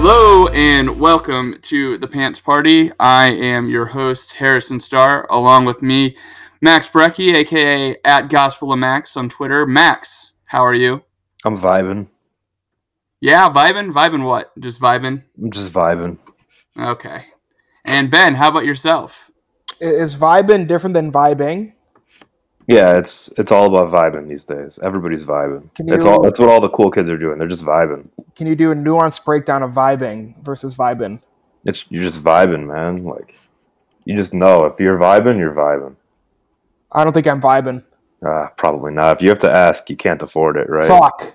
Hello and welcome to the Pants Party. I am your host, Harrison Starr, along with me, Max Brecky, aka at Gospel of Max on Twitter. Max, how are you? I'm vibing. Yeah, vibing? Vibing what? Just vibing? I'm just vibing. Okay. And Ben, how about yourself? Is vibing different than vibing? Yeah, it's it's all about vibing these days. Everybody's vibing. Can It's you- all that's what all the cool kids are doing. They're just vibing. Can you do a nuanced breakdown of vibing versus vibing? It's you're just vibing, man. Like you just know if you're vibing, you're vibing. I don't think I'm vibing. Uh, probably not. If you have to ask, you can't afford it, right? Fuck.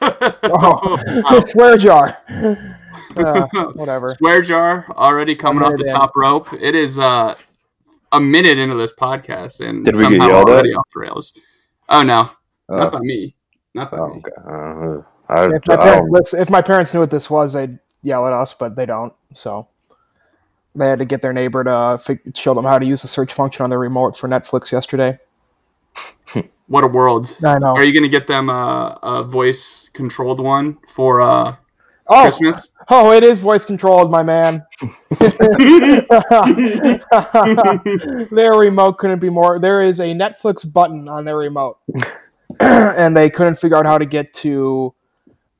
Oh, swear jar. Uh, whatever. Swear jar already coming off the top rope. It is uh, a minute into this podcast and Did we somehow yelled at? already off the rails. Oh no, Uh, not by me. Not by oh, me. okay. Uh, I, If my, parents, if my parents knew what this was, they'd yell at us, but they don't. So they had to get their neighbor to fig- show them how to use the search function on their remote for Netflix yesterday. What a world. I know. Are you going to get them uh, a voice controlled one for uh, oh, Christmas? oh, it is voice controlled, my man. their remote couldn't be more. There is a Netflix button on their remote, and they couldn't figure out how to get to.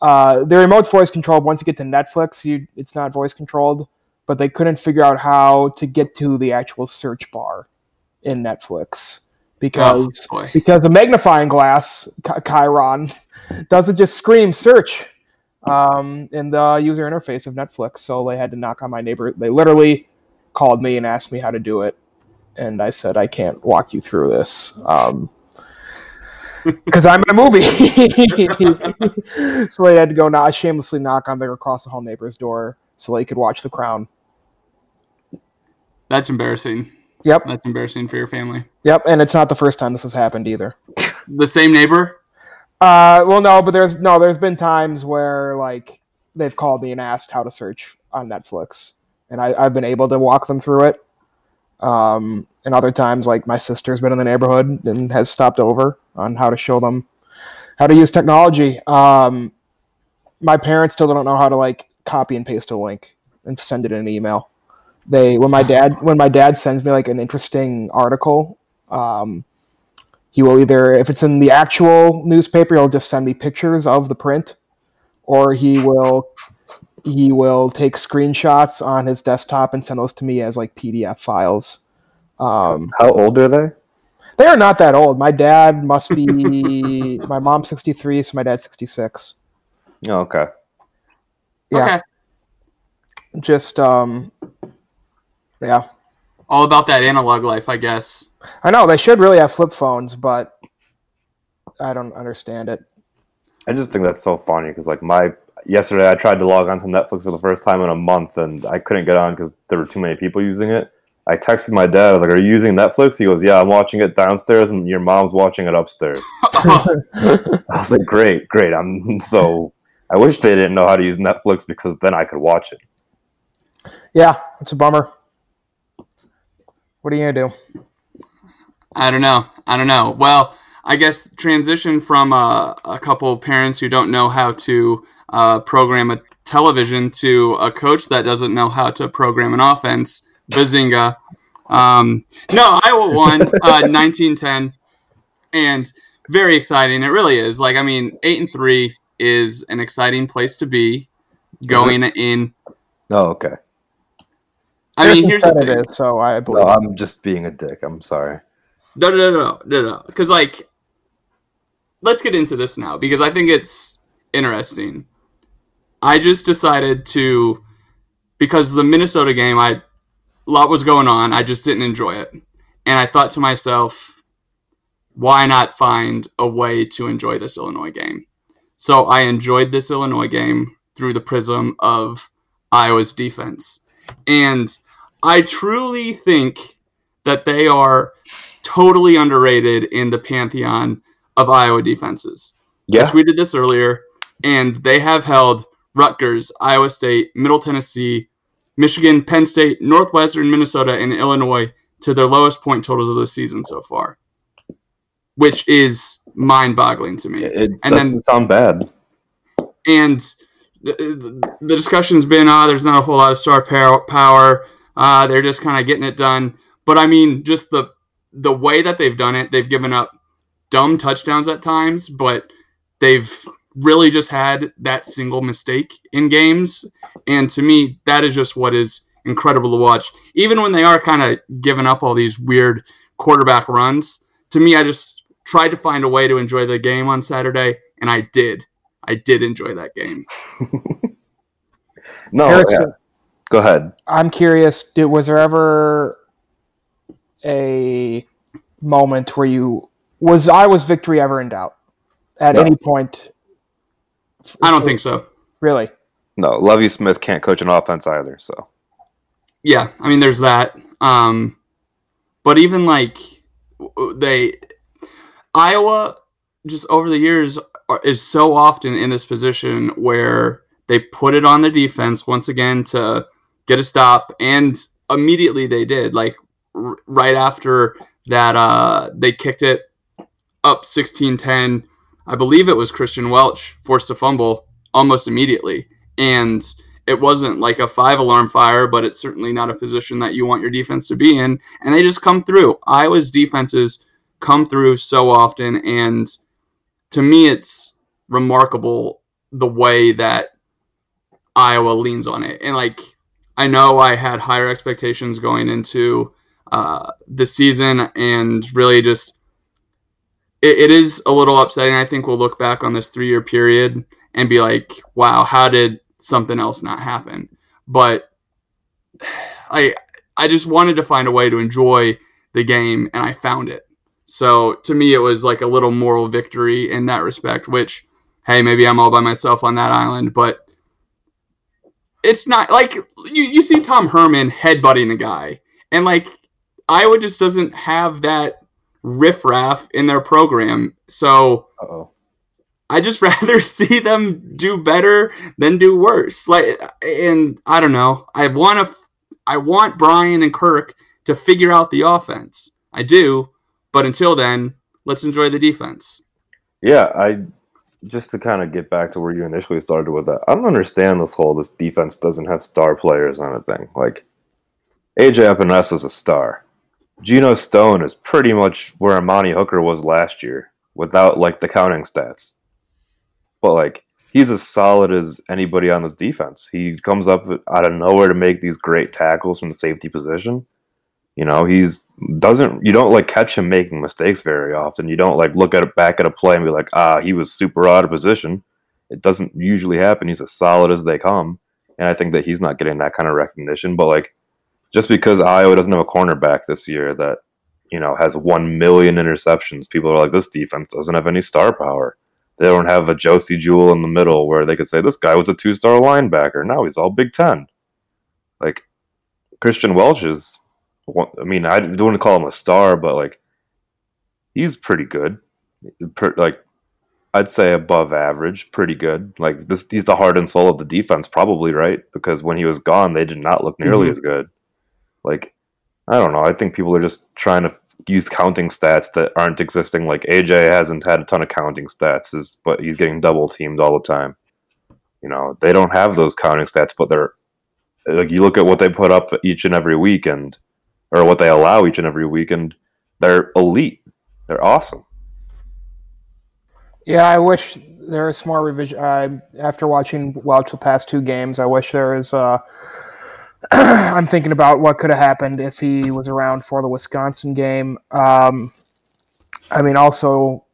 Uh, their remote's voice controlled. Once you get to Netflix, you it's not voice controlled, but they couldn't figure out how to get to the actual search bar in Netflix because Oh, because a magnifying glass Chi- Chiron doesn't just scream search um, in the user interface of Netflix. So they had to knock on my neighbor. They literally called me and asked me how to do it, and I said I can't walk you through this. Um, because I'm in a movie, so they had to go not shamelessly knock on their across the hall neighbor's door so they could watch The Crown. That's embarrassing. Yep, That's embarrassing for your family. yep, and it's not the first time this has happened either. The same neighbor? Uh, well, no, but there's no, there's been times where like they've called me and asked how to search on Netflix, and I, I've been able to walk them through it. Um, and other times, like my sister's been in the neighborhood and has stopped over on how to show them how to use technology. Um, my parents still don't know how to like copy and paste a link and send it in an email. They when my dad when my dad sends me like an interesting article, um, he will either if it's in the actual newspaper he'll just send me pictures of the print or he will he will take screenshots on his desktop and send those to me as like pdf files um, how old are they? they are not that old my dad must be my mom's 63 so my dad's 66 Oh, okay. yeah Okay. just um yeah All about that analog life, I guess. I know they should really have flip phones but i don't understand it I just think that's so funny because like my yesterday I tried to log on to Netflix for the first time in a month and I couldn't get on because there were too many people using it. I texted my dad. I was like, "Are you using Netflix?" He goes, "Yeah, I'm watching it downstairs, and your mom's watching it upstairs." I was like, "Great, great." I'm so. I wish they didn't know how to use Netflix because then I could watch it. yeah it's a bummer what are you gonna do I don't know. I don't know. Well, I guess transition from uh, a couple of parents who don't know how to uh, program a television to a coach that doesn't know how to program an offense. Bazinga. Um, no, Iowa won uh, 1910, and very exciting. It really is. Like, I mean, eight and three is an exciting place to be going in. Oh, okay. I mean, here's the thing. it is, so i believe No. I'm just being a dick. I'm sorry. No, no, no, no, no, no. Because like, let's get into this now because I think it's interesting. I just decided to because the Minnesota game, I a lot was going on. I just didn't enjoy it, and I thought to myself, why not find a way to enjoy this Illinois game? So I enjoyed this Illinois game through the prism of Iowa's defense. And I truly think that they are totally underrated in the pantheon of Iowa defenses. Yeah. I tweeted this earlier, and they have held Rutgers, Iowa State, Middle Tennessee, Michigan, Penn State, Northwestern, Minnesota, and Illinois to their lowest point totals of the season so far, which is mind-boggling to me. It And doesn't then- sound bad. and the, the discussion's been, uh, there's not a whole lot of star power. Uh, they're just kind of getting it done. But I mean, just the the way that they've done it, they've given up dumb touchdowns at times, but they've really just had that single mistake in games. And to me, that is just what is incredible to watch. Even when they are kind of giving up all these weird quarterback runs, to me, I just tried to find a way to enjoy the game on Saturday, and I did. I did enjoy that game. No, Harrison, yeah. Go ahead. I'm curious. Did was there ever a moment where you was I was victory ever in doubt at No. any point? I don't think so. Really. No, Lovie Smith can't coach an offense either. So Yeah, I mean, there's that. Um, but even like they, Iowa, just over the years, are- is so often in this position where they put it on the defense once again to get a stop, and immediately they did. Like r- right after that, uh, they kicked it up 16-10. I believe it was Christian Welch forced a fumble almost immediately, and it wasn't like a five alarm fire, but it's certainly not a position that you want your defense to be in. And they just come through. Iowa's defenses come through so often. And to me, it's remarkable the way that Iowa leans on it. And like, I know I had higher expectations going into uh, the season and really just. It, it is a little upsetting. I think we'll look back on this three year period and be like, wow, how did something else not happen? But I I just wanted to find a way to enjoy the game and I found it. So to me it was like a little moral victory in that respect, which hey, maybe I'm all by myself on that island, but it's not like you, you see Tom Herman headbutting a guy and like Iowa just doesn't have that riffraff in their program. So. I just rather see them do better than do worse. Like, and I don't know. I want to. I want Brian and Kirk to figure out the offense. I do, but until then, let's enjoy the defense. Yeah, I just to kind of get back to where you initially started with that. I don't understand this whole this defense doesn't have star players on it thing. Like AJ Epenesa is a star. Geno Stone is pretty much where Amani Hooker was last year without like the counting stats. But like he's as solid as anybody on this defense. He comes up out of nowhere to make these great tackles from the safety position. You know, he's doesn't you don't like catch him making mistakes very often. You don't like look at it back at a play and be like, ah, he was super out of position. It doesn't usually happen. He's as solid as they come. And I think that he's not getting that kind of recognition. But like just because Iowa doesn't have a cornerback this year that, you know, has one million interceptions, people are like, this defense doesn't have any star power. They don't have a Josey Jewell in the middle where they could say this guy was a two star linebacker. Now he's all Big Ten. Like Christian Welch is I mean, I don't want to call him a star, but like he's pretty good. Like I'd say above average, pretty good. Like this, he's the heart and soul of the defense, probably right? Because when he was gone, they did not look nearly Mhm. as good. Like I don't know. I think people are just trying to use counting stats that aren't existing. Like AJ hasn't had a ton of counting stats, is but he's getting double teamed all the time. You know, they don't have those counting stats, but they're like you look at what they put up each and every week, and or what they allow each and every week, and they're elite. They're awesome. Yeah, I wish there was more revision. Uh, after watching Welch the past two games, I wish there was. Uh, I'm thinking about what could have happened if he was around for the Wisconsin game. Um, I mean, also,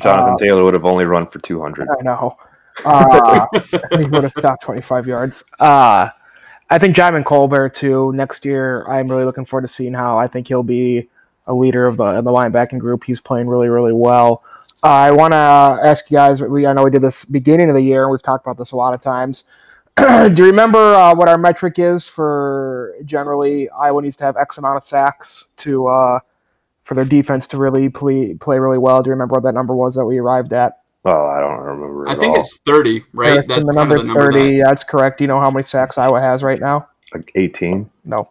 Jonathan Uh, Taylor would have only run for 200. I know uh, he would have stopped 25 yards. Uh, I think Djimon Colbert too. Next year, I'm really looking forward to seeing how I think he'll be a leader of the of the linebacking group. He's playing really, really well. I want to ask you guys. We I know we did this beginning of the year, and we've talked about this a lot of times. Do you remember uh, what our metric is for generally Iowa needs to have X amount of sacks to uh, for their defense to really play play really well? Do you remember what that number was that we arrived at? Oh, I don't remember. I think all. it's 30, right? Harrison, That's the kind number of the number thirty. that- That's correct. Do you know how many sacks Iowa has right now? like 18. No.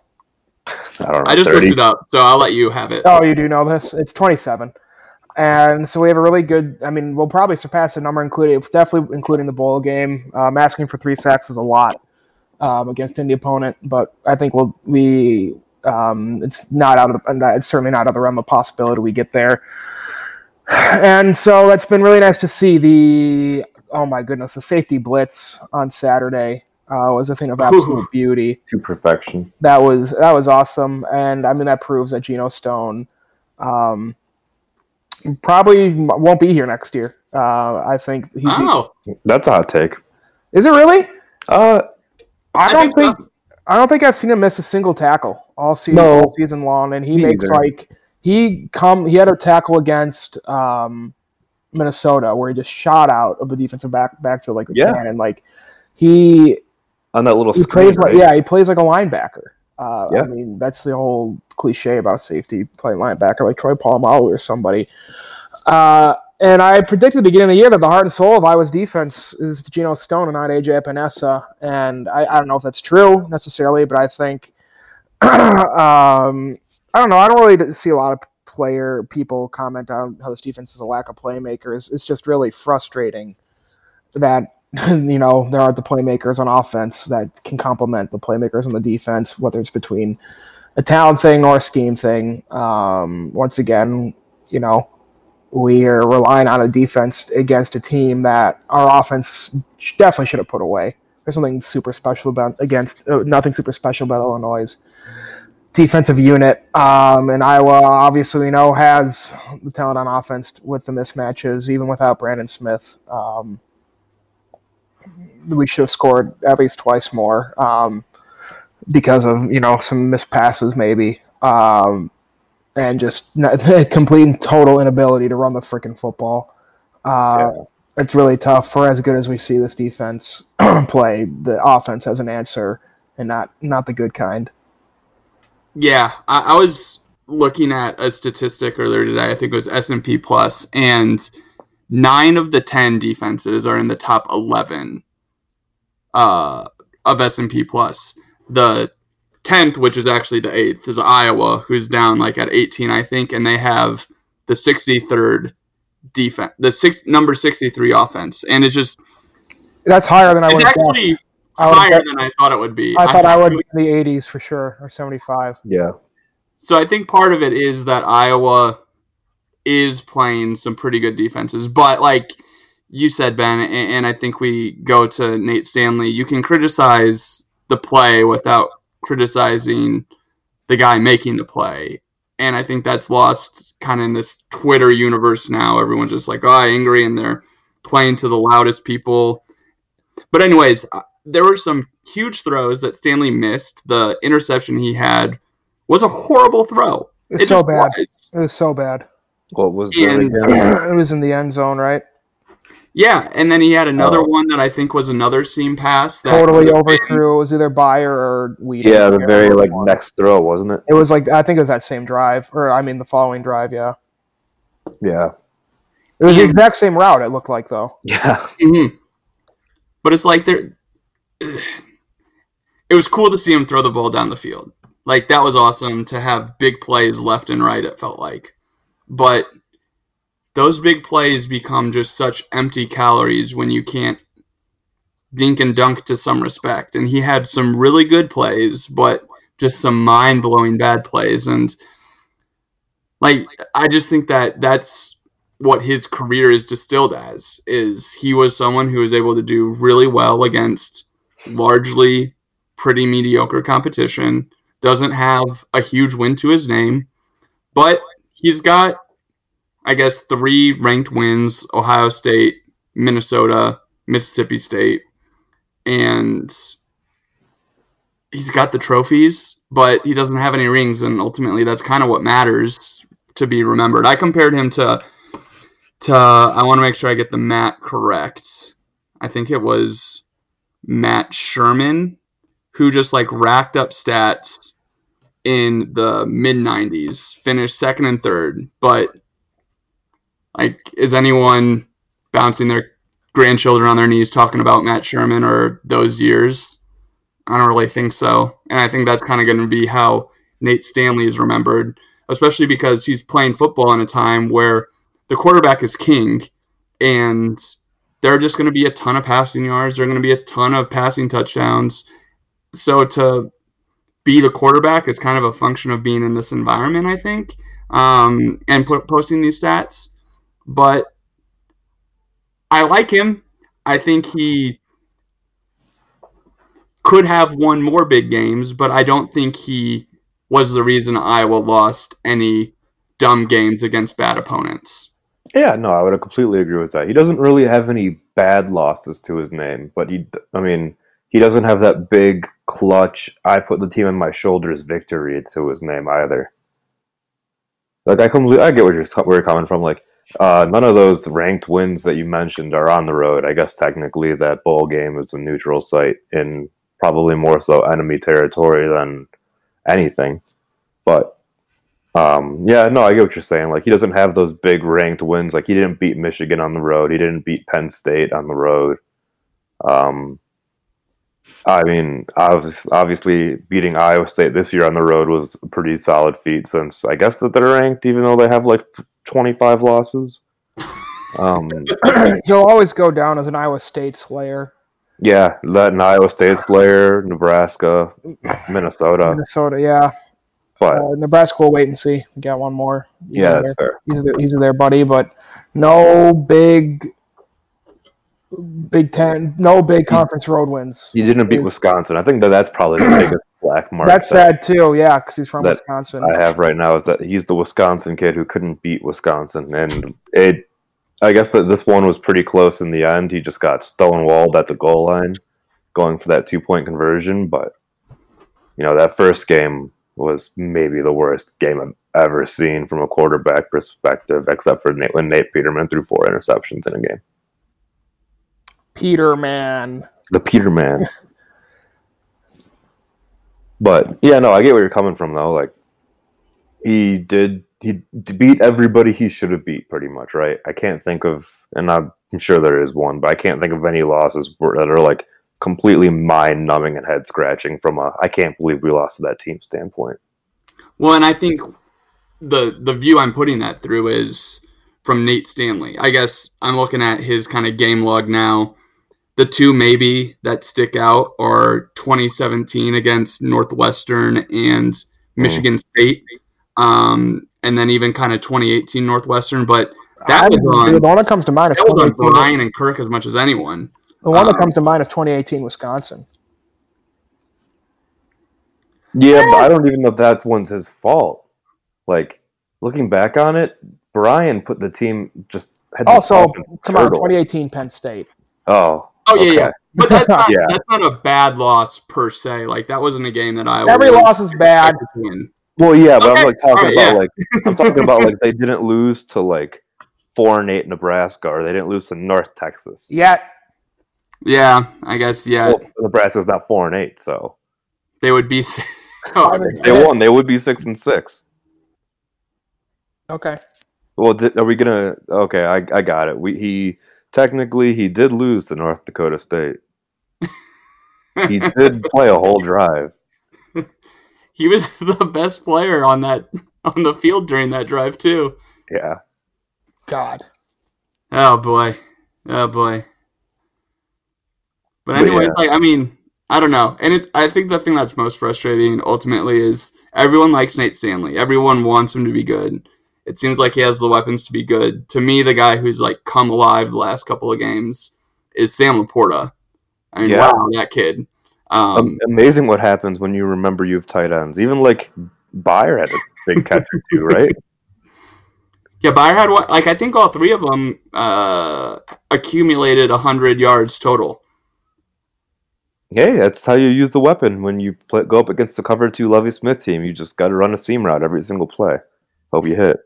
I don't know. I just 30. looked it up, so I'll let you have it. Oh, you do know this? It's 27. And so we have a really good. I mean, we'll probably surpass the number, including definitely including the bowl game. Um, asking for three sacks is a lot um, against any opponent, but I think we'll we. Um, it's not out of the, it's certainly not out of the realm of possibility we get there. And so that's been really nice to see the oh my goodness the safety blitz on Saturday uh, was a thing of absolute beauty to perfection. that was that was awesome, and I mean that proves that Geno Stone um, probably won't be here next year. Uh, I think he's. Oh, That's a hot take. Is it really? Uh, I, I don't think think. I don't think I've seen him miss a single tackle all season, No. all season long, and he makes either. like he come. He had a tackle against um, Minnesota where he just shot out of the defensive back backfield like a Yeah. cannon. Like he on that little he screen, plays like yeah, he plays like a linebacker. Uh, I mean, that's the whole cliche about safety playing linebacker, like Troy Polamalu or somebody. Uh, and I predicted at the beginning of the year that the heart and soul of Iowa's defense is Geno Stone and not AJ Epenesa. And I, I don't know if that's true necessarily, but I think um, I don't know. I don't really see a lot of player people comment on how this defense is a lack of playmakers. It's just really frustrating that you know there aren't the playmakers on offense that can complement the playmakers on the defense, whether it's between a talent thing or a scheme thing. Um, once again, you know, we are relying on a defense against a team that our offense definitely should have put away. There's something super special about against uh, nothing super special about Illinois' defensive unit. Um, and Iowa, obviously, you know has the talent on offense with the mismatches, even without Brandon Smith. Um, we should have scored at least twice more um, because of you know some missed passes maybe um, and just not, complete and total inability to run the freaking football. Uh, It's really tough for as good as we see this defense play. The offense has an answer, and not not the good kind. yeah. I, I was looking at a statistic earlier today. I think it was S and P Plus, and nine of the ten defenses are in the top eleven uh, of S and P Plus. The tenth, which is actually the eighth, is Iowa, who's down like at eighteen, I think, and they have the sixty third defense, the six number sixty three offense, and it's just That's higher than I it's would actually I higher bet- than I thought it would be. I thought I would be in the 80s for sure, or 75. Yeah. So I think part of it is that Iowa is playing some pretty good defenses, but like you said, Ben, and, and I think we go to Nate Stanley. You can criticize the play without criticizing the guy making the play, and I think that's lost kind of in this Twitter universe now. Everyone's just like, oh, angry, and they're playing to the loudest people. But anyways, uh, there were some huge throws that Stanley missed. The interception he had was a horrible throw. It's It so bad. was. It was so bad. What was that And- again? it was in the end zone, right? Yeah, and then he had another Oh. one that I think was another seam pass that Totally could have been- overthrew. It was either Beyer or Weed. Yeah, the very like next throw, wasn't it? It was like I think it was that same drive, or I mean the following drive. Yeah, Yeah. it was the exact same route. It looked like though. Yeah. Mhm. But it's like there. It was cool to see him throw the ball down the field. Like that was awesome to have big plays left and right. It felt like, but those big plays become just such empty calories when you can't dink and dunk to some respect. And he had some really good plays, but just some mind blowing bad plays. And like I just think that that's what his career is distilled as is he was someone who was able to do really well against largely pretty mediocre competition doesn't have a huge win to his name but he's got i guess three ranked wins ohio state minnesota mississippi state and he's got the trophies but he doesn't have any rings and ultimately that's kind of what matters to be remembered i compared him to to I want to make sure I get the Matt correct. I think it was Matt Sherman who just like racked up stats in the mid 90s, finished second and third, but like is anyone bouncing their grandchildren on their knees talking about Matt Sherman or those years? I don't really think so. And I think that's kind of going to be how Nate Stanley is remembered, especially because he's playing football in a time where the quarterback is king and there are just going to be a ton of passing yards. There are going to be a ton of passing touchdowns. So to be the quarterback is kind of a function of being in this environment, I think, um, and put, posting these stats. But I like him. I think he could have won more big games, but I don't think he was the reason Iowa lost any dumb games against bad opponents. Yeah, no, I would completely agree with that. He doesn't really have any bad losses to his name, but he, I mean, he doesn't have that big clutch. I put the team on my shoulders victory to his name either. Like I completely, I get where you're where you're coming from. Like uh, none of those ranked wins that you mentioned are on the road. I guess technically that bowl game is a neutral site in probably more so enemy territory than anything. But um, yeah, no, I get what you're saying. Like he doesn't have those big ranked wins. Like he didn't beat Michigan on the road. He didn't beat Penn State on the road. Um, I mean, obviously, beating Iowa State this year on the road was a pretty solid feat. Since I guess that they're ranked, even though they have like 25 losses. Um, He'll always go down as an Iowa State slayer. Yeah, that an Iowa State slayer, Nebraska, Minnesota, Minnesota, yeah. But uh, Nebraska will wait and see. We got one more. He's yeah, that's fair. He's, he's there, buddy, but no big Big Ten, no big conference road wins. He didn't beat Wisconsin. I think that that's probably the biggest black mark. That's that, sad too. Yeah, because he's from Wisconsin. I have right now is that he's the Wisconsin kid who couldn't beat Wisconsin, and it. I guess that this one was pretty close in the end. He just got stonewalled at the goal line, going for that two point conversion. But you know that first game was maybe the worst game I've ever seen from a quarterback perspective, except for Nate, when Nate Peterman threw four interceptions in a game. Peterman. The Peterman. but yeah, no, I get where you're coming from though. Like he did he beat everybody he should have beat pretty much, right? I can't think of and I'm sure there is one, but I can't think of any losses that are like completely mind numbing and head scratching from a I can't believe we lost to that team standpoint. Well, and I think the the view I'm putting that through is from Nate Stanley. I guess I'm looking at his kind of game log now the two maybe that stick out are 2017 against Northwestern and Michigan State, um, and then even kind of 2018 Northwestern. But that I, was on, the one that comes to mind is that was on Brian and Kirk as much as anyone. The one that um, comes to mind is 2018 Wisconsin. Yeah, but I don't even know if that one's his fault. Like looking back on it, Brian put the team just. Had also, come on, 2018 Penn State. Oh, Oh yeah, okay. yeah. But that's not yeah. that's not a bad loss per se. Like that wasn't a game that I every loss is bad. Well, yeah, but okay. I'm like talking right, about yeah. like I'm talking about like they didn't lose to like four and eight Nebraska or they didn't lose to North Texas yet. Yeah, I guess yeah. Well, Nebraska's not four and eight, so they would be. oh, they won. They would be six and six. Okay. Well, th- are we gonna? Okay, I I got it. We he technically he did lose to North Dakota State. he did play a whole drive. He was the best player on that on the field during that drive too. Yeah. God. Oh boy. Oh boy. But anyway, yeah. like I mean, I don't know. And it's I think the thing that's most frustrating ultimately is everyone likes Nate Stanley. Everyone wants him to be good. It seems like he has the weapons to be good. To me, the guy who's like come alive the last couple of games is Sam LaPorta. I mean, yeah. wow, that kid. Um, Amazing what happens when you remember you have tight ends. Even like Beyer had a big catcher too, right? Yeah, Beyer had what? Like I think all three of them uh, accumulated hundred yards total. Hey, that's how you use the weapon when you play, go up against the cover two Lovie Smith team. You just got to run a seam route every single play. Hope you hit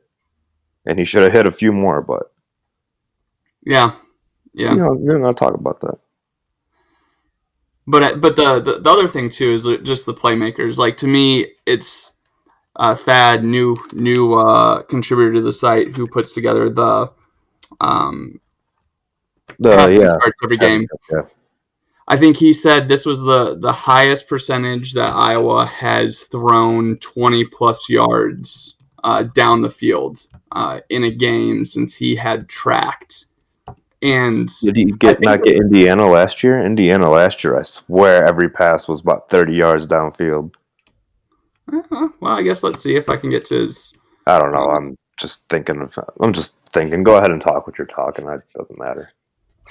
and he should have hit a few more, but Yeah, yeah. You know, you're not talk about that. But uh, but the, the the other thing too is just the playmakers. Like to me, it's uh, Thad, new new uh, contributor to the site, who puts together the um, The yeah, every game. yeah. I think he said this was the the highest percentage that Iowa has thrown 20 plus yards uh, down the field uh, in a game since he had tracked. And Did he get not get Indiana last year? Indiana last year, I swear every pass was about thirty yards downfield. uh, well, I guess let's see if I can get to his. I don't know. I'm just thinking of. I'm just thinking. Go ahead and talk what you're talking. It doesn't matter.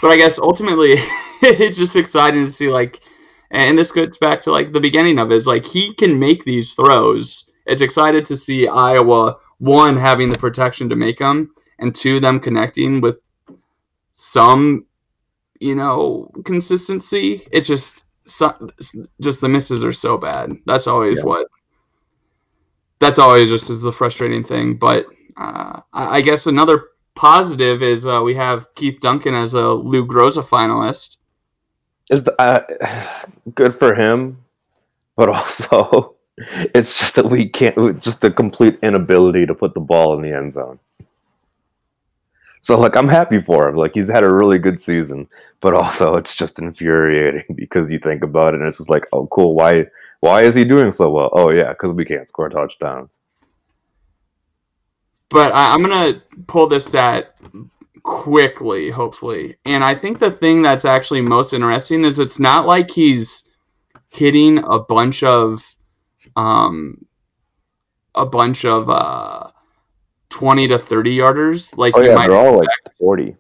But I guess ultimately, it's just exciting to see like, and this gets back to like the beginning of it. Is like he can make these throws. It's excited to see Iowa one having the protection to make them, and two them connecting with some, you know, consistency. It's just so, just the misses are so bad. That's always Yeah. what. That's always just is the frustrating thing. But uh, I I guess another positive is uh, we have Keith Duncan as a Lou Groza finalist. Is the uh, good for him, but also it's just that we can't. it's Just the complete inability to put the ball in the end zone. So like I'm happy for him. Like he's had a really good season, but also it's just infuriating because you think about it and it's just like, oh cool, why why is he doing so well? Oh yeah, because we can't score touchdowns. But I, I'm gonna pull this stat quickly, hopefully. And I think the thing that's actually most interesting is it's not like he's hitting a bunch of um a bunch of uh 20 to 30 yarders like Oh yeah, might they're all like forty.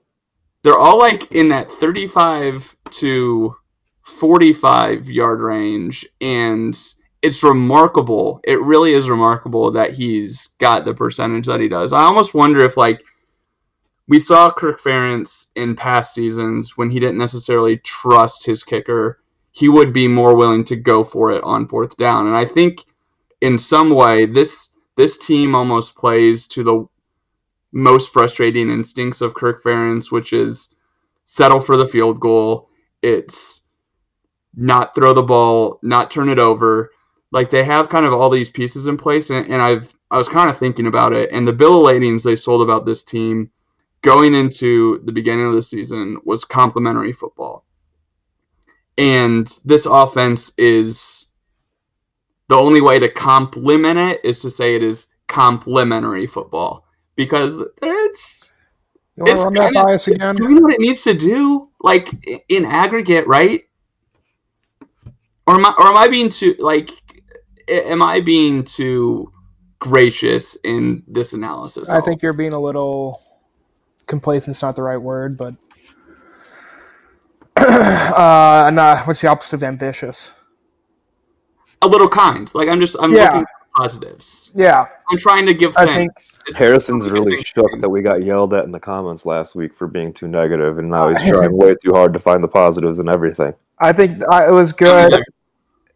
they're all like in that 35 to 45 yard range and it's remarkable it really is remarkable that he's got the percentage that he does i almost wonder if like we saw kirk ferentz in past seasons when he didn't necessarily trust his kicker he would be more willing to go for it on fourth down and i think in some way this this team almost plays to the most frustrating instincts of Kirk Ferentz, which is settle for the field goal. It's not throw the ball, not turn it over. Like they have kind of all these pieces in place, and, and I've I was kind of thinking about it, and the bill of ladings they sold about this team going into the beginning of the season was complementary football, and this offense is the only way to complement it is to say it is complementary football because it's You It's run kinda- bias again? doing what it needs to do, like in aggregate, right? Or am I, or am I being too like? Am I being too gracious in this analysis? I think you're being a little complacent's not the right word, but uh, and uh, what's the opposite of ambitious? a little kind. Like I'm just I'm Yeah. looking for positives. Yeah, I'm trying to give I thanks. think It's- Harrison's really shook that we got yelled at in the comments last week for being too negative, and now he's trying way too hard to find the positives in everything. I think I, it was good.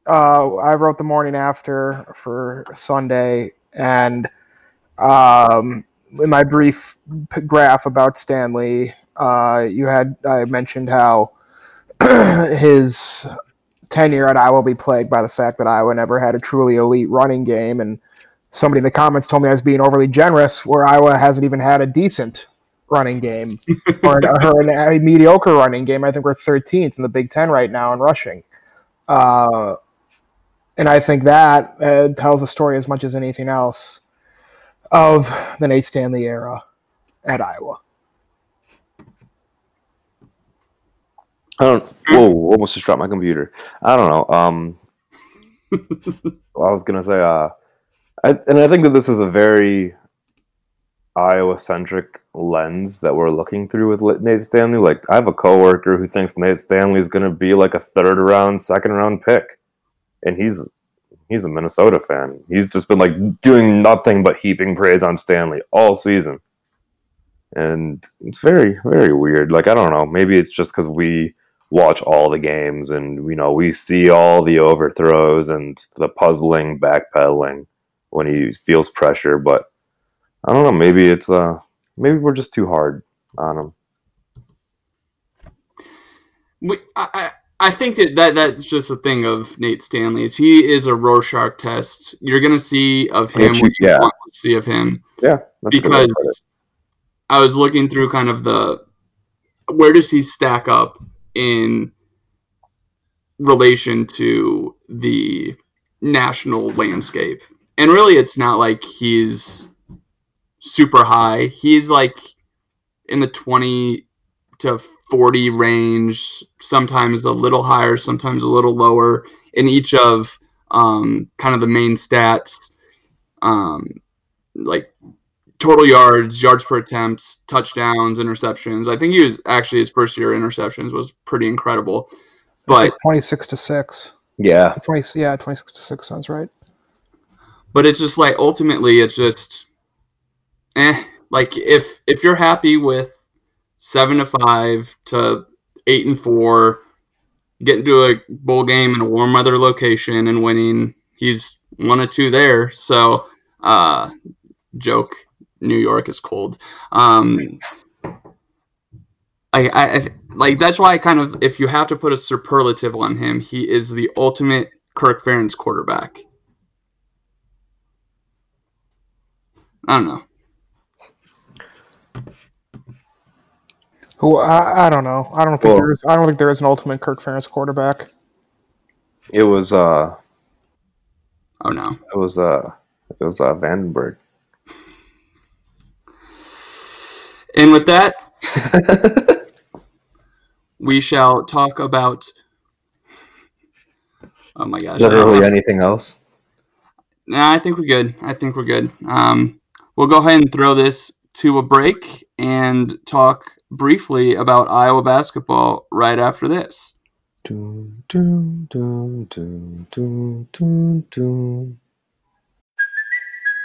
uh, I wrote the morning after for Sunday, and um, in my brief graph about Stanley, uh, you had I mentioned how his tenure at Iowa will be plagued by the fact that Iowa never had a truly elite running game, and somebody in the comments told me I was being overly generous, where Iowa hasn't even had a decent running game or, or an, a mediocre running game. I think we're 13th in the Big Ten right now in rushing. Uh, and I think that uh, tells a story as much as anything else of the Nate Stanley era at Iowa. I don't. Whoa! Almost just dropped my computer. I don't know. Um, I was gonna say. Uh, I, and I think that this is a very Iowa-centric lens that we're looking through with Nate Stanley. Like, I have a coworker who thinks Nate Stanley is gonna be like a third-round, second-round pick, and he's he's a Minnesota fan. He's just been like doing nothing but heaping praise on Stanley all season, and it's very, very weird. Like, I don't know. Maybe it's just because we watch all the games and you know we see all the overthrows and the puzzling backpedaling when he feels pressure but i don't know maybe it's uh maybe we're just too hard on him we, I, I think that, that that's just a thing of Nate Stanley's. He is a Rorschach test. You're gonna see of him Which- what you yeah. want to see of him Yeah, that's a good way to put it. because I was looking through kind of the where does he stack up in relation to the national landscape. And really it's not like he's super high. He's like in the 20 to 40 range, sometimes a little higher, sometimes a little lower in each of um, kind of the main stats. Um, like total yards, yards per attempts, touchdowns, interceptions. I think he was actually his first year interceptions was pretty incredible. But like twenty six to six. Yeah, Twenty yeah, twenty six to six sounds right. but it's just like ultimately it's just eh like if if you're happy with seven to five to eight and four getting to a bowl game in a warm weather location and winning he's one or two there so uh joke new york is cold um I, I I- like that's why I kind of if you have to put a superlative on him he is the ultimate kirk ferentz quarterback I don't know. Who I, I don't know. I don't think Well- there's I don't think there is an ultimate Kirk Ferentz quarterback. it was uh, Oh no. it was uh, it was uh, Vandenberg. And with that, we shall talk about. Oh my gosh. Literally anything else? Nah, I think we're good. I think we're good. Um, we'll go ahead and throw this to a break and talk briefly about Iowa basketball right after this. Doom, doom, doom,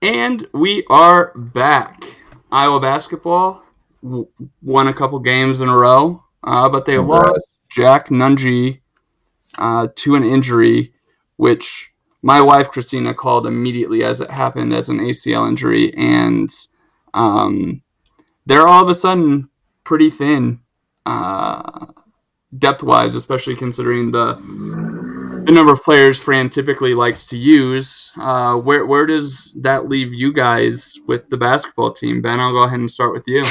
And we are back. Iowa basketball won a couple games in a row, uh, but they Congrats. lost Jack Nunge uh, to an injury, which my wife Christina called immediately as it happened as an ACL injury, and um, they're all of a sudden pretty thin, uh, depth wise, especially considering the the number of players Fran typically likes to use. Uh, where where does that leave you guys with the basketball team? Ben, I'll go ahead and start with you.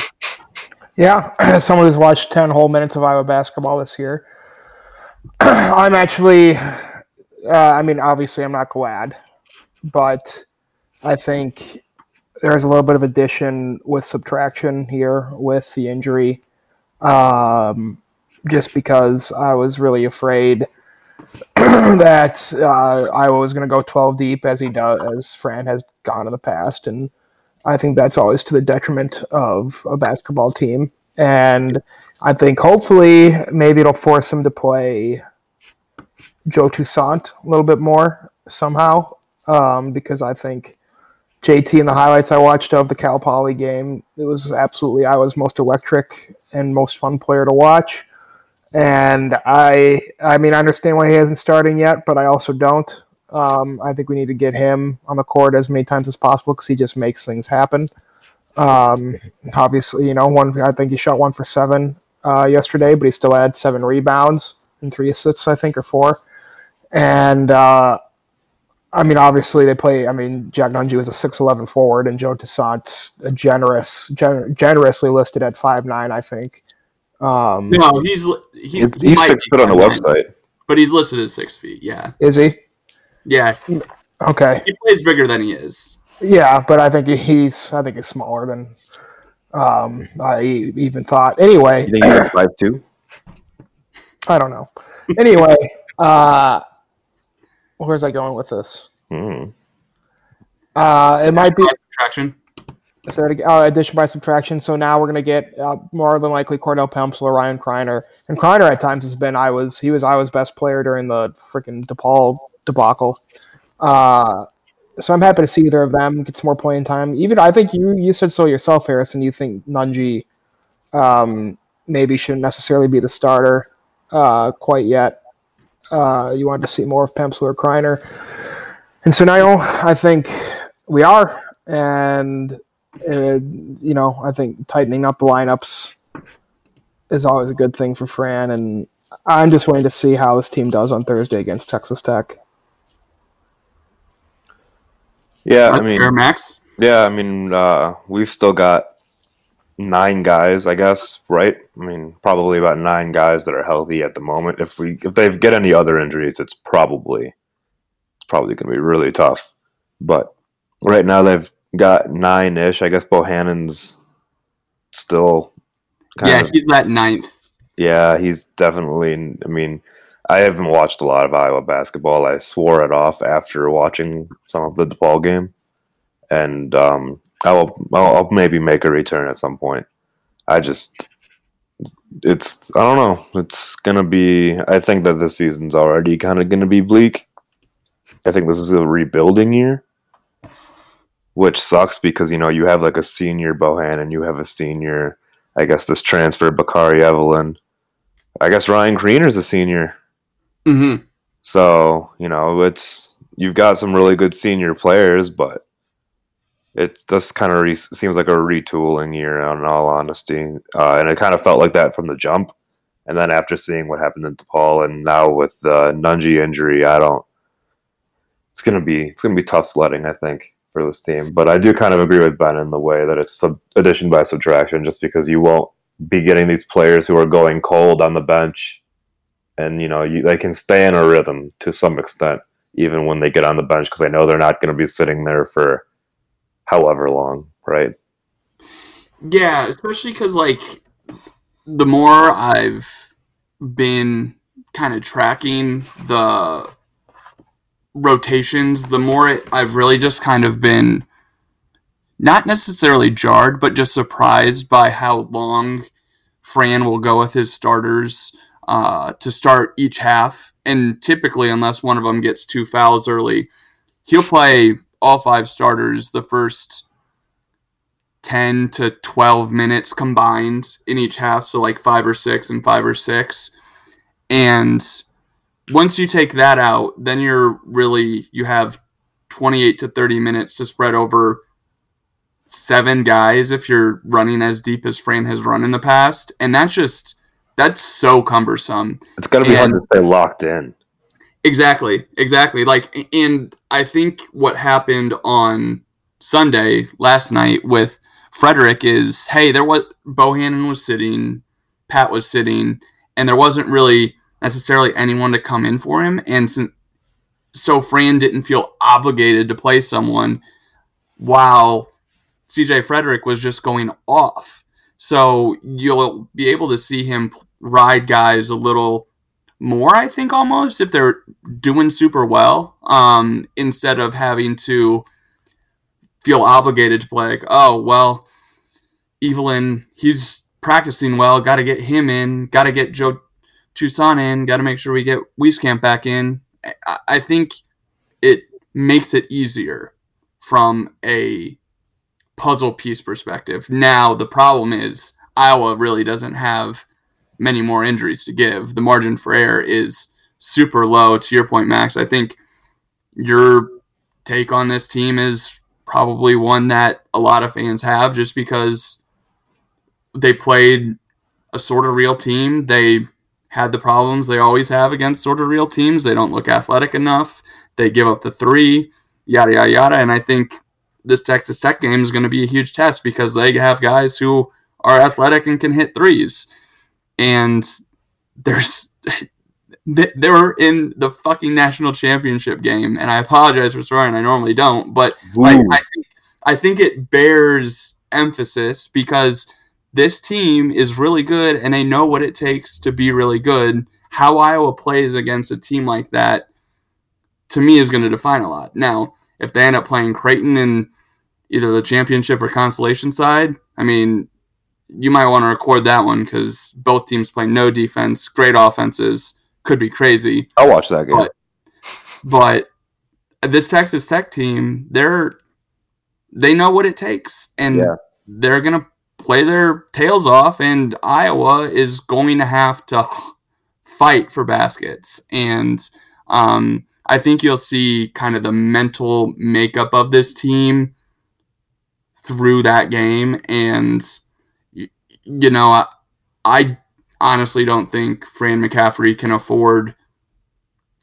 Yeah, as someone who's watched ten whole minutes of Iowa basketball this year, I'm actually. Uh, I mean, obviously, I'm not glad, but I think there's a little bit of addition with subtraction here with the injury, um, just because I was really afraid that uh, Iowa was going to go 12 deep as he does, as Fran has gone in the past, and I think that's always to the detriment of a basketball team. And I think hopefully maybe it'll force him to play Joe Toussaint a little bit more somehow, um, because I think JT in the highlights I watched of the Cal Poly game, it was absolutely Iowa's most electric and most fun player to watch. And I, I mean, I understand why he hasn't started yet, but I also don't. Um, I think we need to get him on the court as many times as possible because he just makes things happen. Um, obviously, you know, one. I think he shot one for seven uh, yesterday, but he still had seven rebounds and three assists, I think, or four. And uh, I mean, obviously, they play. I mean, Jack Nunge was a six eleven forward, and Joe Toussaint a generous, gen- generously listed at five nine, I think. Um, No, he's he's, He's, he six foot on the website. but he's listed as six feet. Yeah, is he? yeah, Okay. he plays bigger than he is. Yeah, but I think he's I think he's smaller than um, I even thought. Anyway, You think he's like five two? I don't know. Anyway, uh, where's I going with this? Mm. Uh, it might be Subtraction. So uh, addition by subtraction. So now we're gonna get uh, more than likely Cordell Pemsl or Ryan Kriener. And Kriener at times has been I was he was Iowa's best player during the freaking DePaul debacle. Uh, so I'm happy to see either of them get some more playing time. Even I think you you said so yourself, Harrison. You think Nunge um, maybe shouldn't necessarily be the starter uh, quite yet. Uh, you wanted to see more of Pemsl or Kriener. And so now I think we are, and uh, you know I think tightening up the lineups is always a good thing for Fran, and I'm just waiting to see how this team does on Thursday against Texas Tech. Yeah, I mean, fair, Max. yeah, I mean, uh, we've still got nine guys, I guess, right? I mean, probably about nine guys that are healthy at the moment. If we if they get any other injuries, it's probably it's probably going to be really tough. But right now they've got nine ish. I guess Bohannon's still kind Yeah, of he's that ninth. yeah, he's definitely. I mean, I haven't watched a lot of Iowa basketball. I swore it off after watching some of the ball game, and um, I will. I'll, I'll maybe make a return at some point. I just, it's. I don't know. It's gonna be. I think that this season's already kind of gonna be bleak. I think this is a rebuilding year, which sucks because you know you have like a senior Bohannon you have a senior. I guess this transfer Bakari Evelyn. I guess Ryan Kriener's a senior. Mm-hmm. So, you know, it's you've got some really good senior players, but it just kind of re- seems like a retooling year, in all honesty. Uh, and it kind of felt like that from the jump. And then after seeing what happened in DePaul, and now with the Nunge injury, I don't. It's gonna be it's gonna be tough sledding, I think, for this team. But I do kind of agree with Ben in the way that it's sub- addition by subtraction, just because you won't be getting these players who are going cold on the bench and you know you, they can stay in a rhythm to some extent even when they get on the bench because I know they're not going to be sitting there for however long, right? Yeah, especially because like the more I've been kind of tracking the rotations, the more it, I've really just kind of been not necessarily jarred, but just surprised by how long Fran will go with his starters uh, to start each half. And typically, unless one of them gets two fouls early, he'll play all five starters the first 10 to 12 minutes combined in each half. So, like five or six and five or six. And once you take that out, then you're really, you have 28 to 30 minutes to spread over seven guys if you're running as deep as Fran has run in the past. And that's just, that's so cumbersome. It's going to be hard to stay locked in. Exactly, exactly. Like, and I think what happened on Sunday last night with Fredrick is, hey, there was Bohannon was sitting, Pat was sitting, and there wasn't really necessarily anyone to come in for him, and so Fran didn't feel obligated to play someone while CJ Fredrick was just going off. So you'll be able to see him ride guys a little more, I think, almost if they're doing super well, um, instead of having to feel obligated to play like, oh well, Evelyn, he's practicing well, got to get him in, got to get Joe Toussaint in, got to make sure we get Wieskamp back in. I, I think it makes it easier from a puzzle piece perspective. Now the problem is Iowa really doesn't have many more injuries to give. The margin for error is super low. To your point, Max, I think your take on this team is probably one that a lot of fans have just because they played a sort of real team. They had the problems they always have against sort of real teams. They don't look athletic enough. They give up the three, yada, yada, yada. And I think this Texas Tech game is going to be a huge test because they have guys who are athletic and can hit threes and there's they were in the fucking national championship game and i apologize for swearing i normally don't but like, I, think, I think it bears emphasis because this team is really good and they know what it takes to be really good how iowa plays against a team like that to me is going to define a lot now if they end up playing creighton in either the championship or consolation side, I mean, you might want to record that one because both teams play no defense, great offenses, could be crazy. I'll watch that game. But- But this Texas Tech team, they're they know what it takes, and Yeah. they're gonna play their tails off. And Iowa is going to have to fight for baskets, and um, I think you'll see kind of the mental makeup of this team through that game. And you know, I, I honestly don't think Fran McCaffrey can afford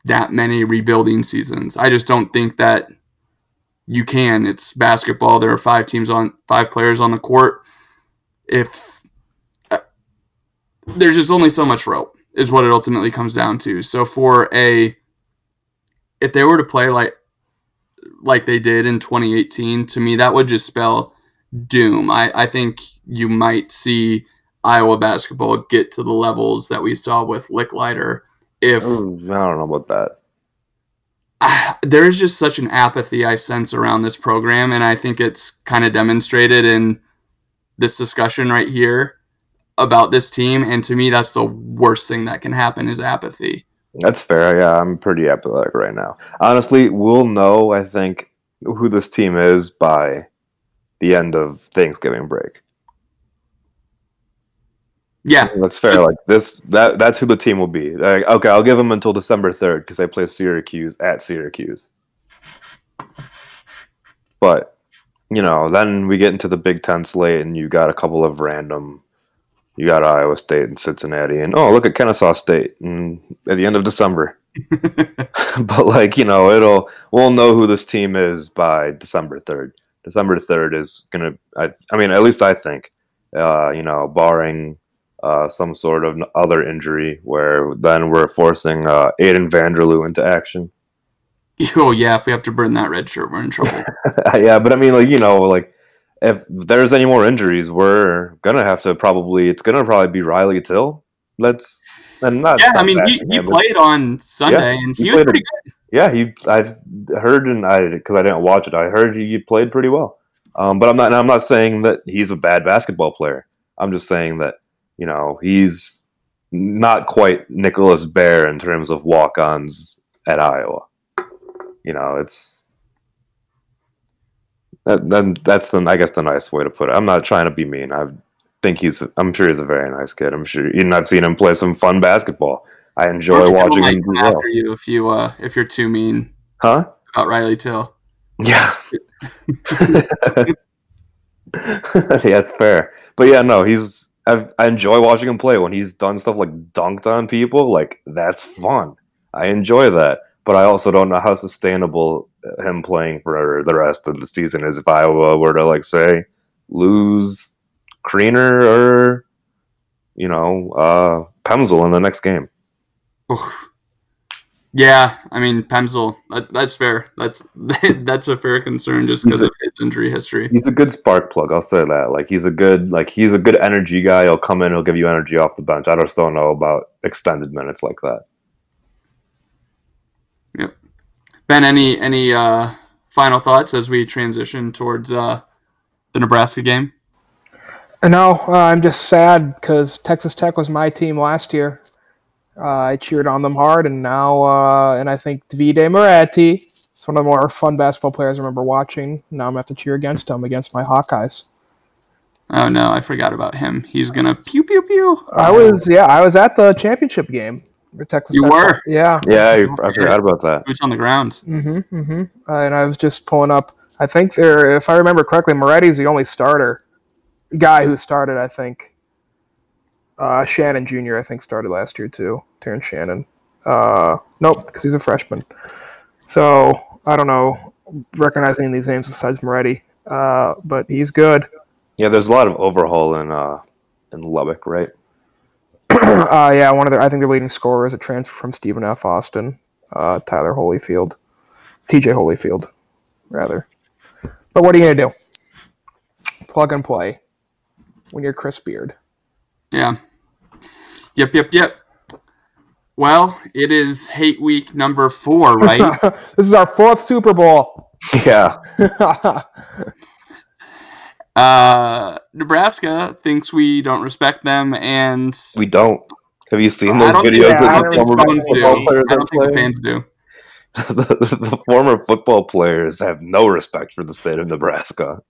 that many rebuilding seasons. I just don't think that you can. It's basketball. There are five teams on five players on the court. If uh, there's just only so much rope is what it ultimately comes down to. So for a if they were to play like like they did in 2018, to me that would just spell doom. I, I think you might see Iowa basketball get to the levels that we saw with Lickliter if Ooh, I don't know about that. ah, there is just such an apathy I sense around this program, and I think it's kind of demonstrated in this discussion right here about this team. And to me, that's the worst thing that can happen is apathy. That's fair. Yeah, I'm pretty apathetic right now. Honestly, we'll know. I think who this team is by the end of Thanksgiving break. Yeah, That's fair. Like this, that that's who the team will be. Like, okay, I'll give them until December third because they play Syracuse at Syracuse. But you know, then we get into the Big Ten slate, and you got a couple of random. You got Iowa State and Cincinnati, and oh, look at Kennesaw State and at the end of December. but like you know, it'll we'll know who this team is by December third. December third is gonna. I, I mean, at least I think. Uh, you know, barring uh, some sort of other injury, where then we're forcing uh, Aiden Vanderloo into action. oh yeah, if we have to burn that red shirt, we're in trouble. yeah, but I mean, like you know, like if there's any more injuries, we're gonna have to probably. It's gonna probably be Riley Till. Let's and not. yeah, I mean, he, he him, played on Sunday, and he he was pretty good. Yeah, he. I've heard and I because I didn't watch it. I heard he played pretty well. Um, but I'm not. and I'm not saying that he's a bad basketball player. I'm just saying that you know he's not quite Nicholas Baer in terms of walk-ons at Iowa. You know, it's that, then that's the I guess the nice way to put it. I'm not trying to be mean. I think he's. I'm sure he's a very nice kid. I'm sure. And I've seen him play some fun basketball. I enjoy watching him do come well. after you if you uh if you're too mean Huh? about Riley Till. Yeah. yeah, that's fair. But yeah, no, he's. I've, I enjoy watching him play when he's done stuff like dunked on people. Like that's fun. I enjoy that. But I also don't know how sustainable him playing for the rest of the season is if Iowa were to like say lose Kriener or you know uh Pemsel in the next game. Oof. Yeah, I mean Pemsel. That, that's fair. That's that's a fair concern just because of his injury history. He's a good spark plug. I'll say that. Like he's a good like he's a good energy guy. He'll come in. He'll give you energy off the bench. I just don't know about extended minutes like that. Ben, any any uh, final thoughts as we transition towards uh, the Nebraska game? No, uh, I'm just sad because Texas Tech was my team last year. Uh, I cheered on them hard, and now, uh, and I think Davide Moretti is one of the more fun basketball players I remember watching. Now I'm gonna have to cheer against him against my Hawkeyes. Oh no, I forgot about him. He's gonna pew pew pew. I was, yeah, I was at the championship game. For Texas You Tech. were? yeah. Yeah, I, I forgot about that. Boots on the ground. Mm-hmm. Mm-hmm. Uh, and I was just pulling up. I think there, if I remember correctly, Moretti's the only starter guy who started. I think uh, Shannon Jr. I think started last year too. Terrence Shannon. Uh, nope, because he's a freshman. So I don't know recognizing these names besides Moretti, uh, but he's good. Yeah, there's a lot of overhaul in uh in Lubbock, right? uh, yeah, one of their I think their leading scorer is a transfer from Stephen F. Austin, uh, Tyler Holyfield, T.J. Holyfield, rather. But what are you gonna do? Plug and play when you're Chris Beard. Yeah. Yep, yep, yep. Well, it is hate week number four, right? this is our fourth Super Bowl. Yeah, Uh, Nebraska thinks we don't respect them, and We don't. Have you seen I those think, videos yeah, I don't the think former fans do. I don't think the fans do. the, the former football players have no respect for the state of Nebraska.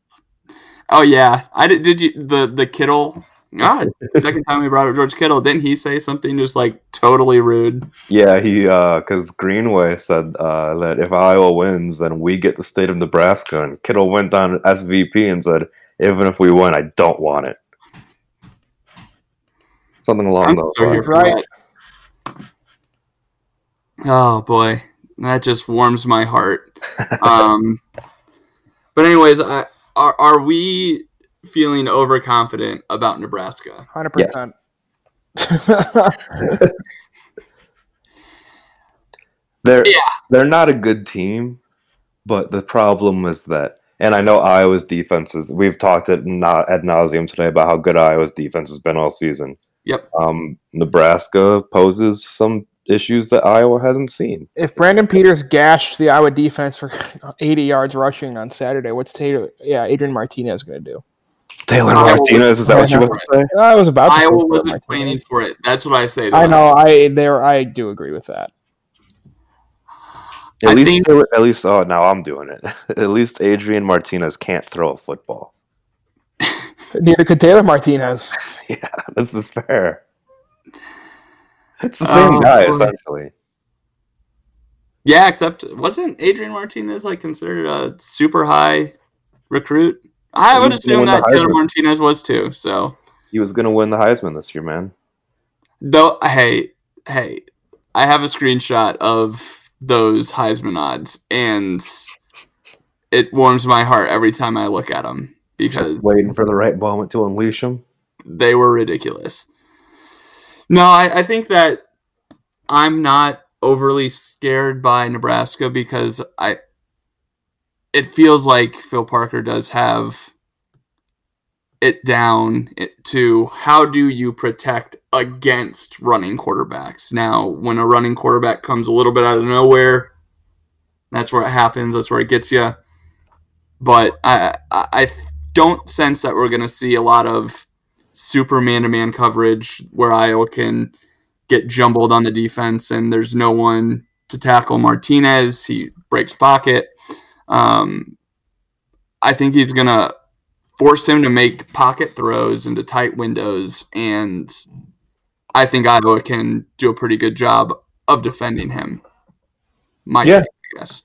Oh yeah, I did. Did you the the Kittle? Ah, second time we brought up George Kittle, didn't he say something just like totally rude? Yeah, he because Greenway said uh, that if Iowa wins, then we get the state of Nebraska, and Kittle went on SVP and said, "Even if we win, I don't want it." Something along I'm those so lines. Right. Oh boy, that just warms my heart. um, but anyways, I, are are we feeling overconfident about Nebraska? Hundred percent. They're Yeah. they're not a good team, but the problem is that, and I know Iowa's defense is. We've talked at na- ad nauseum today about how good Iowa's defense has been all season. Yep. Um, Nebraska poses some issues that Iowa hasn't seen. If Brandon Peters gashed the Iowa defense for 80 yards rushing on Saturday, what's Taylor? Yeah, Adrian Martinez going to do? Taylor Iowa- Martinez, is that what you were to say? I was about. To Iowa wasn't Martinez. planning for it. That's what I say. I them. know. I there. I do agree with that. At I least, think- at least, oh, now I'm doing it. at least Adrian Martinez can't throw a football. Neither could Taylor Martinez. Yeah, this is fair. It's the same Oh, guy essentially. Yeah, except wasn't Adrian Martinez like considered a super high recruit? I He would assume that Taylor Martinez was too. So He was going to win the Heisman this year, man. though, hey, hey, I have a screenshot of those Heisman odds, and it warms my heart every time I look at them because Waiting for the right moment to unleash them. They were ridiculous. No, I, I think that I'm not overly scared by Nebraska because I it feels like Phil Parker does have it down to how do you protect against running quarterbacks. Now, when a running quarterback comes a little bit out of nowhere, that's where it happens. That's where it gets you. But I I, don't sense that we're going to see a lot of super man-to-man coverage where Iowa can get jumbled on the defense and there's no one to tackle Martinez. He breaks pocket. Um, I think he's going to force him to make pocket throws into tight windows, and I think Iowa can do a pretty good job of defending him. My Yeah. take, I guess.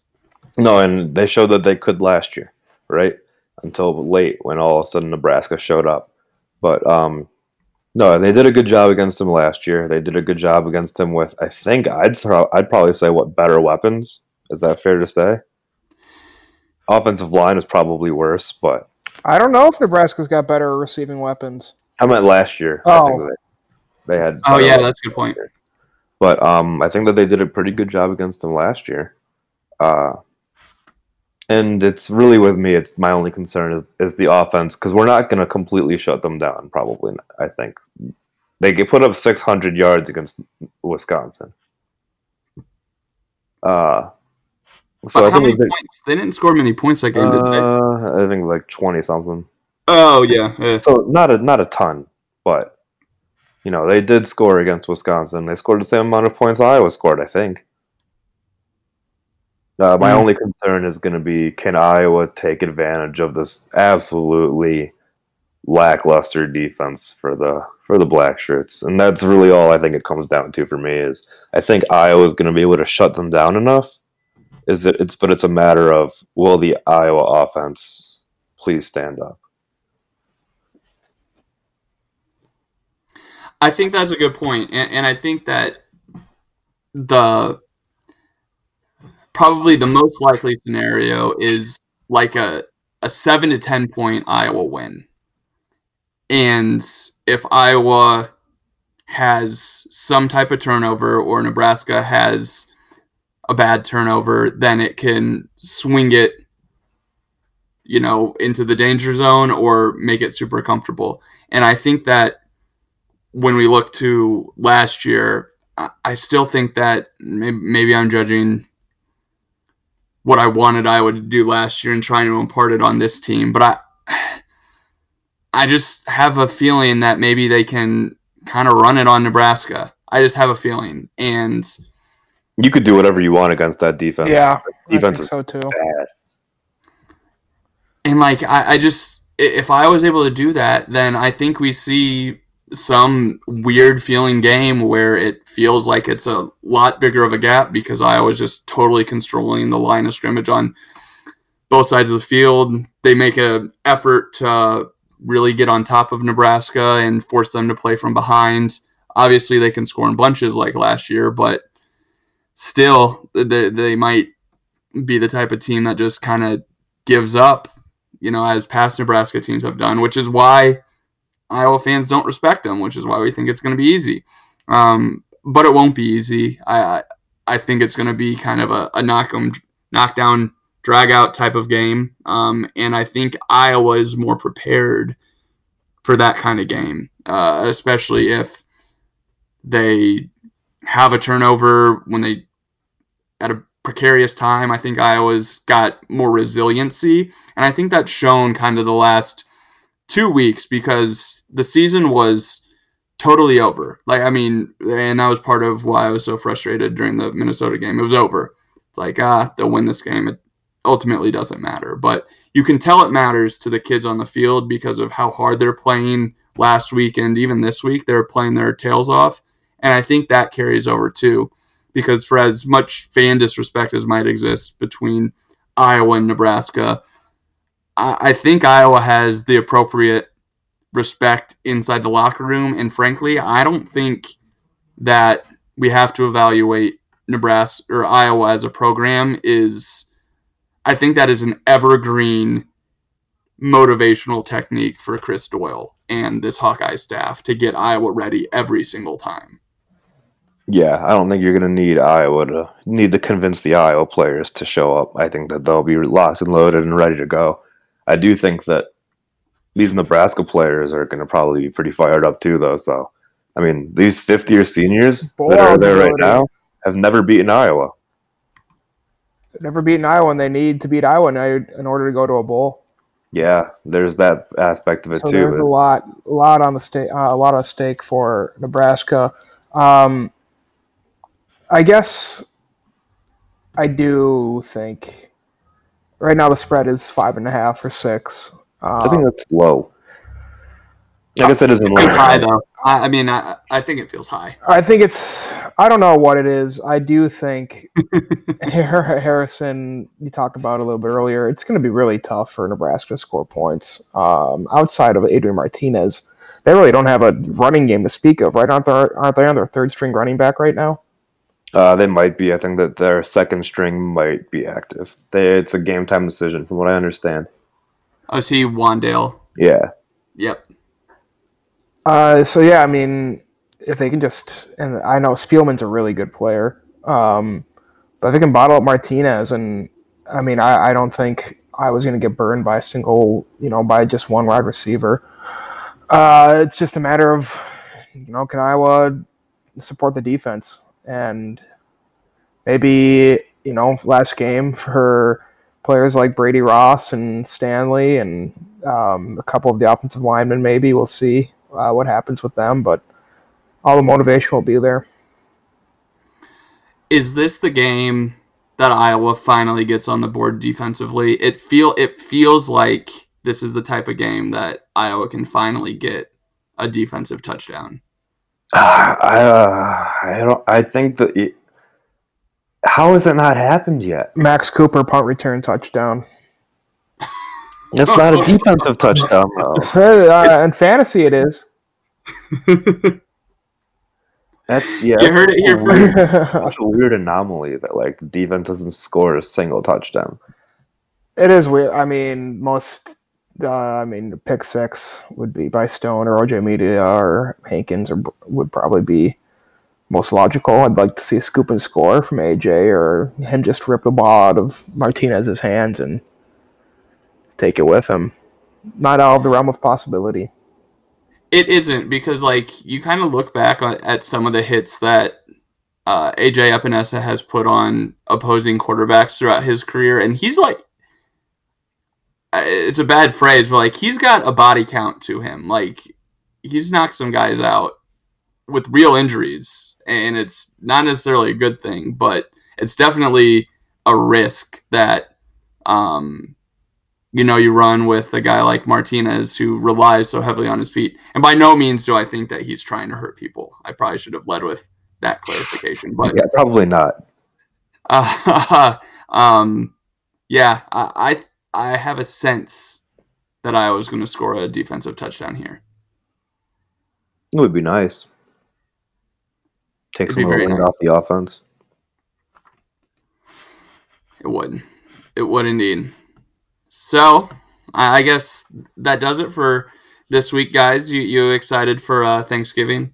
No, and they showed that they could last year, right? Until late when all of a sudden Nebraska showed up. But um no, they did a good job against him last year. They did a good job against him with I think I'd I'd probably say what better weapons. Is that fair to say? Offensive line is probably worse, but I don't know if Nebraska's got better receiving weapons. I meant last year. I think Oh. they, they had Oh yeah, that's a good point. But um, I think that they did a pretty good job against them last year. Uh, and it's really with me. It's my only concern is, is the offense because we're not going to completely shut them down. Probably, not, I think they could put up 600 yards against Wisconsin. Uh, so But I how many they, points? They didn't score many points that game, did they? I think like 20 something. Oh yeah. eh. So not a not a ton, but you know they did score against Wisconsin. They scored the same amount of points Iowa scored, I think. Uh, my Mm. only concern is going to be can Iowa take advantage of this absolutely lackluster defense for the for the black shirts, and that's really all I think it comes down to for me. Is I think Iowa is going to be able to shut them down enough. Is that it's but it's a matter of will the Iowa offense please stand up. I think that's a good point, and, and I think that the probably the most likely scenario is like a a seven to ten point Iowa win, and if Iowa has some type of turnover or Nebraska has a bad turnover, then it can swing it, you know, into the danger zone or make it super comfortable. And I think that when we look to last year, I- still think that maybe, maybe I'm judging what I wanted Iowa to do last year and trying to impart it on this team. But I, I just have a feeling that maybe they can kind of run it on Nebraska. I just have a feeling, and You could do whatever you want against that defense. Yeah, I defense think is so too. bad. and like I, I just if I was able to do that, then I think we see some weird feeling game where it feels like it's a lot bigger of a gap because I was just totally controlling the line of scrimmage on both sides of the field. They make a effort to really get on top of Nebraska and force them to play from behind. Obviously, they can score in bunches like last year, but still, they, they might be the type of team that just kind of gives up, you know, as past Nebraska teams have done, which is why Iowa fans don't respect them, which is why we think it's going to be easy. Um, but it won't be easy. I I, think it's going to be kind of a, a knock 'em, knockdown, drag out type of game. Um, and I think Iowa is more prepared for that kind of game, uh, especially if they have a turnover when they at a precarious time. I think Iowa's got more resiliency, and I think that's shown kind of the last two weeks because the season was totally over. Like I mean, and that was part of why I was so frustrated during the Minnesota game. It was over. It's like ah, they'll win this game. It ultimately doesn't matter, but you can tell it matters to the kids on the field because of how hard they're playing last week and even this week. They're playing their tails off, and I think that carries over too because for as much fan disrespect as might exist between Iowa and Nebraska, I, I think Iowa has the appropriate respect inside the locker room. And frankly, I don't think that we have to evaluate Nebraska or Iowa as a program is I think that is an evergreen motivational technique for Chris Doyle and this Hawkeye staff to get Iowa ready every single time. Yeah, I don't think you're going to need Iowa to need to convince the Iowa players to show up. I think that they'll be locked and loaded and ready to go. I do think that these Nebraska players are going to probably be pretty fired up too, though. So, I mean, these fifth year seniors Boy, that are there right now have never beaten Iowa. Never beaten Iowa, and they need to beat Iowa in order to go to a bowl. Yeah, there's that aspect of it So too. there's a lot, a lot on the state, uh, a lot of stake for Nebraska. Um, I guess I do think right now the spread is five and a half or six. Um, I think that's low. I guess it isn't low. It's high though. I, I mean, I, I think it feels high. I think it's. I don't know what it is. I do think Harrison. You talked about a little bit earlier. It's going to be really tough for Nebraska to score points. Um, outside of Adrian Martinez, they really don't have a running game to speak of, right? Aren't they? Aren't they on their third string running back right now? Uh, they might be. I think that their second string might be active. They, it's a game time decision, from what I understand. I see Wandale. Yeah, Yep. Uh, so yeah, I mean, if they can just, and I know Spielman's a really good player, um, but if they can bottle up Martinez, and I mean, I, I don't think I was going to get burned by a single, you know, by just one wide receiver. Uh, it's just a matter of, you know, can Iowa support the defense and maybe you know last game for players like Brady Ross and Stanley and um, a couple of the offensive linemen. Maybe we'll see uh, what happens with them, but all the motivation will be there. Is this the game that Iowa finally gets on the board defensively? It feel it feels like this is the type of game that Iowa can finally get a defensive touchdown. Ah, I, uh, I don't. I think that. It, how has it not happened yet? Max Cooper punt return touchdown. That's not a defensive touchdown, though. Uh, in fantasy, it is. That's yeah. You heard it here that's a weird- Such a weird anomaly that like the defense doesn't score a single touchdown. It is weird. I mean, most. Uh, I mean, pick six would be by Stone or Ojemudia or Hankins, or would probably be most logical. I'd like to see a scoop and score from AJ or him just rip the ball out of Martinez's hands and take it with him. Not out of the realm of possibility. It isn't because like you kind of look back at some of the hits that uh, AJ Epenesa has put on opposing quarterbacks throughout his career, and he's like, it's a bad phrase, but like he's got a body count to him. Like he's knocked some guys out with real injuries, and it's not necessarily a good thing, but it's definitely a risk that um, you know you run with a guy like Martinez who relies so heavily on his feet. And by no means do I think that he's trying to hurt people. I probably should have led with that clarification, but Yeah, probably not. uh, um, yeah, I, I have a sense that I was going to score a defensive touchdown here. It would be nice. Take It'd some of the wind nice. off the offense. It would, it would indeed. So I I guess that does it for this week, guys. You you excited for uh, Thanksgiving?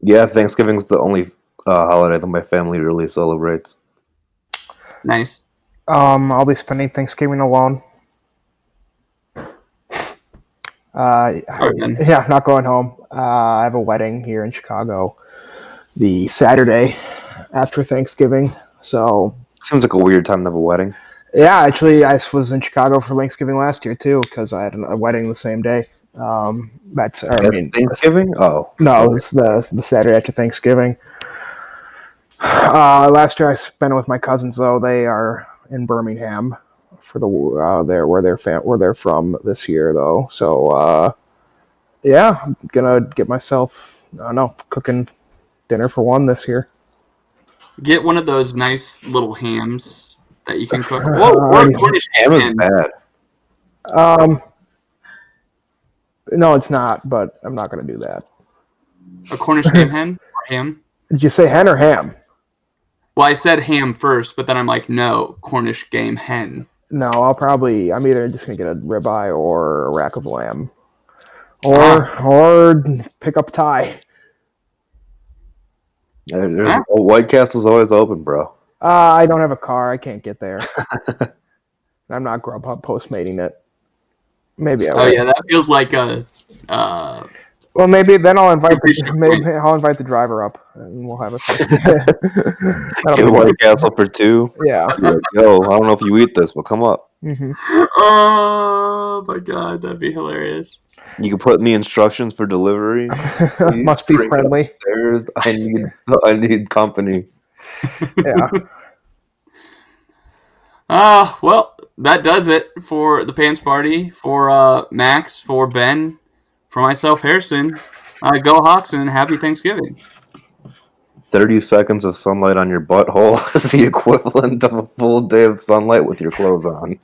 Yeah, Thanksgiving's the only uh, holiday that my family really celebrates. Nice. Um, I'll be spending Thanksgiving alone. Uh, Sorry, yeah, not going home. Uh, I have a wedding here in Chicago the Saturday after Thanksgiving. So, Seems like a weird time to have a wedding. yeah, actually, I was in Chicago for Thanksgiving last year too because I had a wedding the same day. Um, that's I mean, Thanksgiving? Oh, no, it's the the Saturday after Thanksgiving. Uh, last year I spent it with my cousins though. They are in Birmingham for the uh, there where they're fam- where they're from this year though. So uh, yeah, I'm gonna get myself I don't know cooking dinner for one this year. Get one of those nice little hams that you can cook. Whoa, already- Cornish ham is bad. Um, no, it's not. But I'm not gonna do that. A Cornish ham hen or ham? Did you say hen or ham? Well, I said ham first, but then I'm like, no, Cornish game hen. No, I'll probably. I'm either just gonna get a ribeye or a rack of lamb, or or pick up Thai. There- There's, Huh? White Castle's always open, bro. Uh, I don't have a car. I can't get there. I'm not Grubhub postmating it. Maybe I Oh will. yeah, that feels like a. Uh, Well, maybe then I'll invite the, maybe. I'll invite the driver up and we'll have a. Get That'll be White Castle for two. yeah. Be like, Yo, I don't know if you eat this, but come up. hmm oh my god, that'd be hilarious. You can put in the instructions for delivery. Must be friendly. upstairs. I need, I need company. Yeah. Ah, well, that does it for the pants party. For uh, Max, for Ben, for myself, Harrison. Uh, go Hawks and happy Thanksgiving. 30 seconds of sunlight on your butthole is the equivalent of a full day of sunlight with your clothes on.